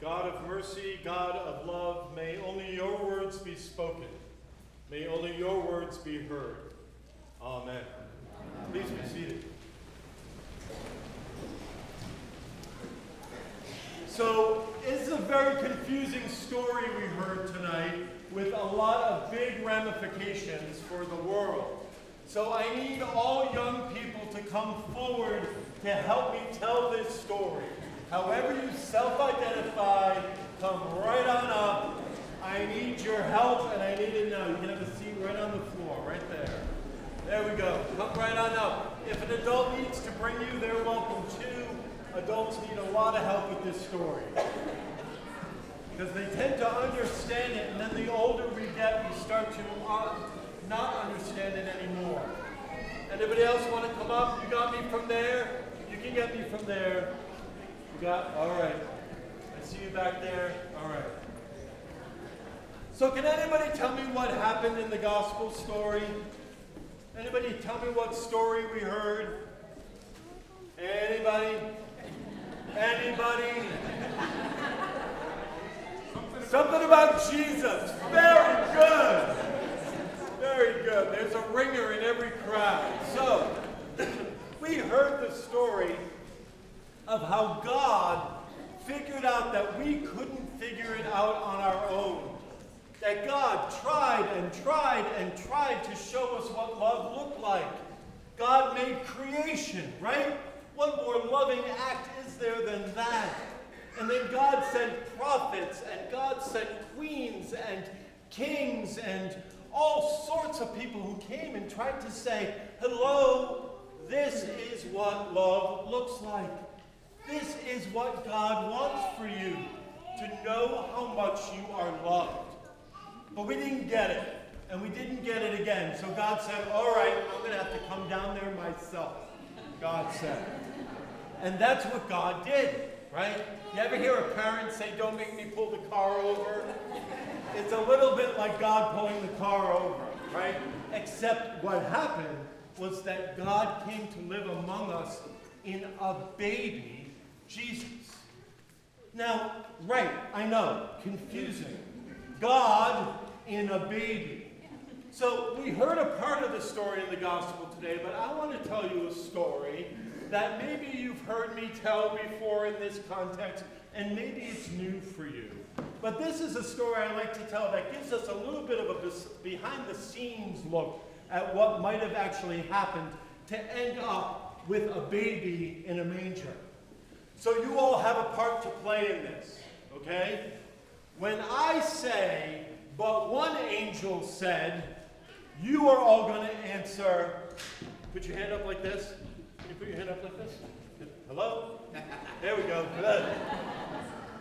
God of mercy, God of love, may only your words be spoken. May only your words be heard. Amen. Please be seated. So, it's a very confusing story we heard tonight with a lot of big ramifications for the world. So, I need all young people to come forward to help me tell this story. However, you self identify, come right on up. I need your help, and I need it now. You can have a seat right on the floor, right there. There we go. Come right on up. If an adult needs to bring you, they're welcome too. Adults need a lot of help with this story. Because they tend to understand it, and then the older we get, we start to uh, not understand it anymore. Anybody else want to come up? You got me from there? You can get me from there. Got, all right. I see you back there. All right. So, can anybody tell me what happened in the gospel story? Anybody tell me what story we heard? Anybody? Anybody? Something about Jesus. Very good. Very good. There's a ringer in every crowd. So, we heard the story of how God figured out that we couldn't figure it out on our own. That God tried and tried and tried to show us what love looked like. God made creation, right? What more loving act is there than that? And then God sent prophets, and God sent queens and kings and all sorts of people who came and tried to say, Hello, this is what love looks like. This is what God wants for you to know how much you are loved. But we didn't get it, and we didn't get it again. So God said, All right, I'm going to have to come down there myself. God said. And that's what God did, right? You ever hear a parent say, Don't make me pull the car over? It's a little bit like God pulling the car over, right? Except what happened was that God came to live among us in a baby, Jesus. Now, right, I know, confusing. God in a baby. So we heard a part of the story in the gospel today, but I want to tell you a story that maybe you've heard me tell before in this context, and maybe it's new for you. But this is a story I like to tell that gives us a little bit of a behind the scenes look at what might have actually happened to end up with a baby in a manger. So you all have a part to play in this, okay? When I say, but one angel said, you are all going to answer, put your hand up like this. Can you put your hand up like this? Hello? There we go. Good.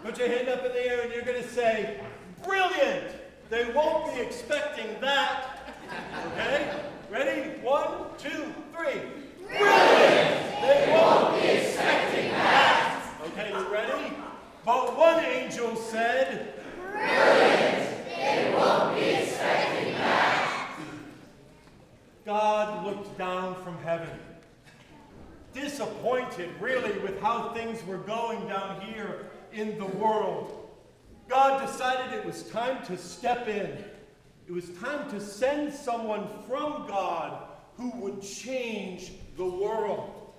Put your hand up in the air and you're going to say, brilliant! They won't be expecting that. Okay? Ready? One, two, three. Brilliant! They won't be expecting that. Okay, you ready? But one angel said, Brilliant! They won't be expecting that. God looked down from heaven, disappointed really with how things were going down here in the world. God decided it was time to step in. It was time to send someone from God who would change the world.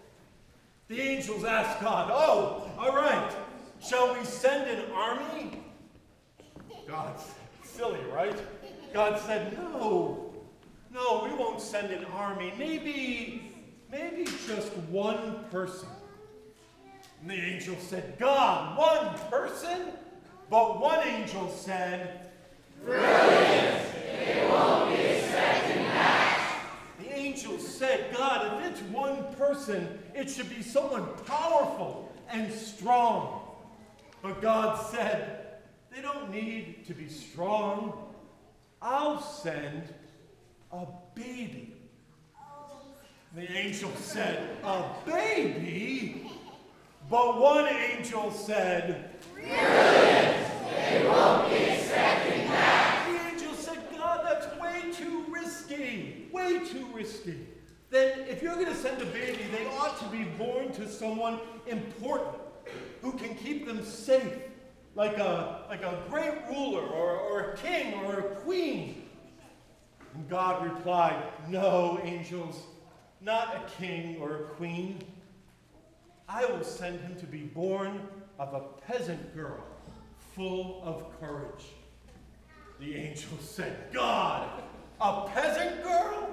The angels asked God, Oh, all right, shall we send an army? God, silly, right? God said, No, no, we won't send an army. Maybe, maybe just one person. And the angel said, God, one person? But one angel said, Brilliant! They won't be expecting that. The angel said, God, if it's one person, it should be someone powerful and strong. But God said, they don't need to be strong. I'll send a baby. The angel said, A baby? But one angel said, Brilliant! They won't be expecting that. The angel said, God, that's way too risky. Way too risky. Then, if you're going to send a baby, they ought to be born to someone important who can keep them safe, like a, like a great ruler or, or a king or a queen. And God replied, No, angels, not a king or a queen. I will send him to be born of a peasant girl, full of courage. The angel said, God, a peasant girl?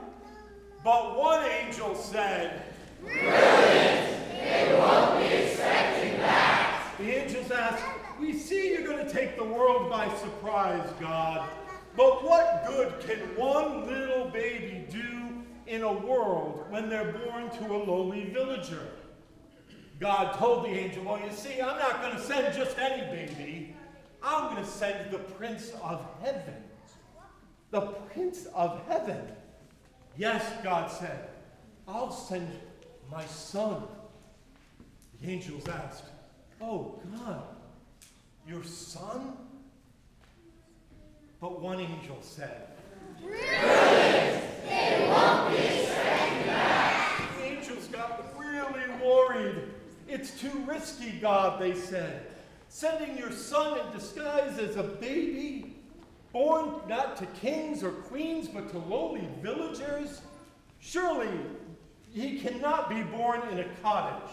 But one angel said, Brilliant! Expecting that. The angels asked, We see you're going to take the world by surprise, God. But what good can one little baby do in a world when they're born to a lowly villager? God told the angel, Well, you see, I'm not going to send just any baby. I'm going to send the Prince of Heaven. The Prince of Heaven. Yes, God said, I'll send my son. The angels asked, Oh, God, your son? But one angel said, Brilliant! They won't be that. The angels got really worried. It's too risky, God, they said. Sending your son in disguise as a baby, born not to kings or queens, but to lowly villagers? Surely he cannot be born in a cottage.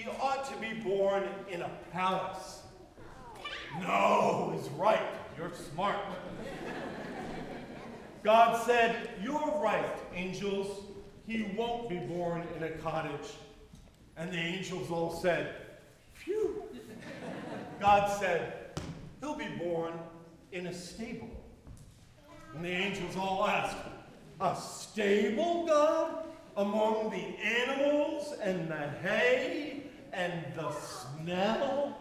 He ought to be born in a palace. No, is right. You're smart. God said, You're right, angels. He won't be born in a cottage. And the angels all said, Phew. God said, He'll be born in a stable. And the angels all asked, A stable, God? Among the animals and the hay and the smell?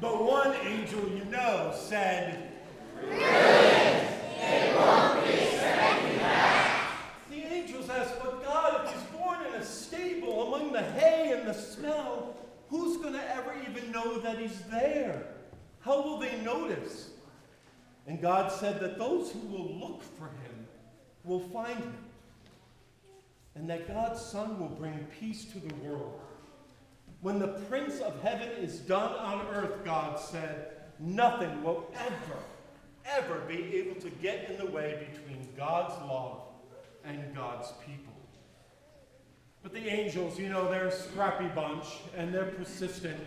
The one angel you know said, Brilliant! They won't be expecting that. The angels asked, But God, if he's born in a stable among the hay and the smell, who's going to ever even know that he's there? How will they notice? And God said that those who will look for him will find him. And that God's Son will bring peace to the world. When the Prince of Heaven is done on earth, God said, nothing will ever, ever be able to get in the way between God's love and God's people. But the angels, you know, they're a scrappy bunch and they're persistent.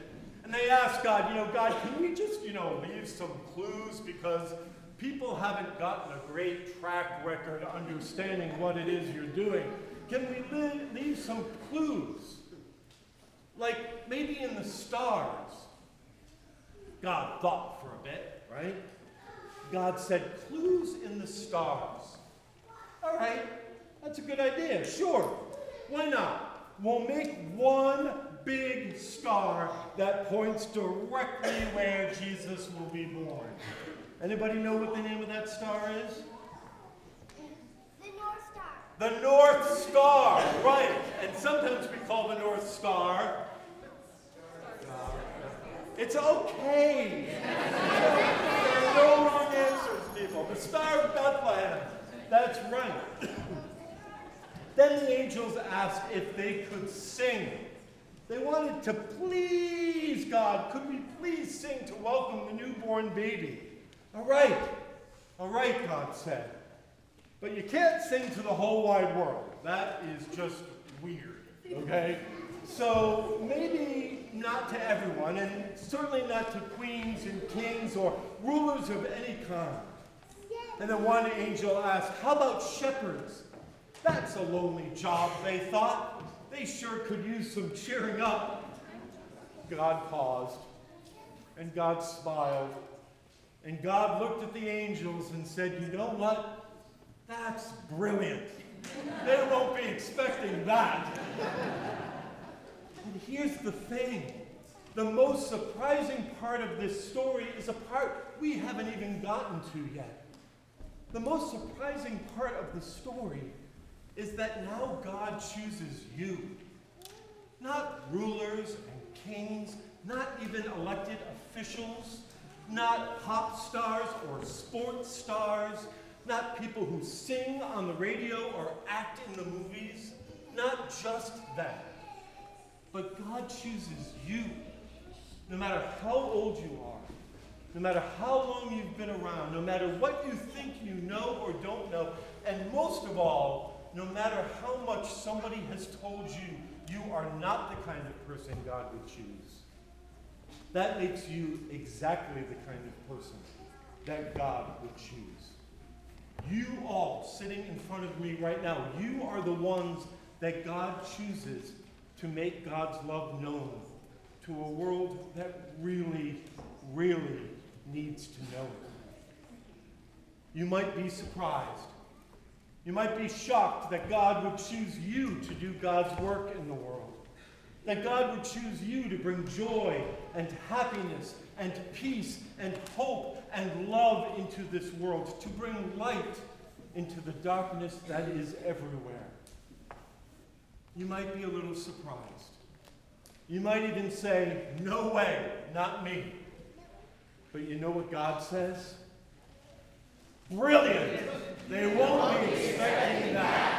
And they ask God, you know, God, can we just, you know, leave some clues because people haven't gotten a great track record understanding what it is you're doing. Can we leave some clues? Like maybe in the stars. God thought for a bit, right? God said, clues in the stars. All right, that's a good idea. Sure, why not? We'll make one big star that points directly where Jesus will be born. Anybody know what the name of that star is? The North Star. Right. And sometimes we call the North Star. It's okay. There are no wrong answers, people. The Star of Bethlehem. That's right. then the angels asked if they could sing. They wanted to please God. Could we please sing to welcome the newborn baby? All right. All right, God said. But you can't sing to the whole wide world. That is just weird, okay? So maybe not to everyone, and certainly not to queens and kings or rulers of any kind. And then one angel asked, How about shepherds? That's a lonely job, they thought. They sure could use some cheering up. God paused, and God smiled, and God looked at the angels and said, You know what? That's brilliant. They won't be expecting that. And here's the thing the most surprising part of this story is a part we haven't even gotten to yet. The most surprising part of the story is that now God chooses you. Not rulers and kings, not even elected officials, not pop stars or sports stars, not people who sing on the radio or act in the movies, not just that. But God chooses you. no matter how old you are, no matter how long you've been around, no matter what you think you know or don't know, and most of all, no matter how much somebody has told you you are not the kind of person God would choose. That makes you exactly the kind of person that God would choose. You all sitting in front of me right now, you are the ones that God chooses to make God's love known to a world that really, really needs to know it. You might be surprised. You might be shocked that God would choose you to do God's work in the world. That God would choose you to bring joy and happiness and peace and hope and love into this world, to bring light into the darkness that is everywhere. You might be a little surprised. You might even say, No way, not me. But you know what God says? Brilliant! They won't be expecting that.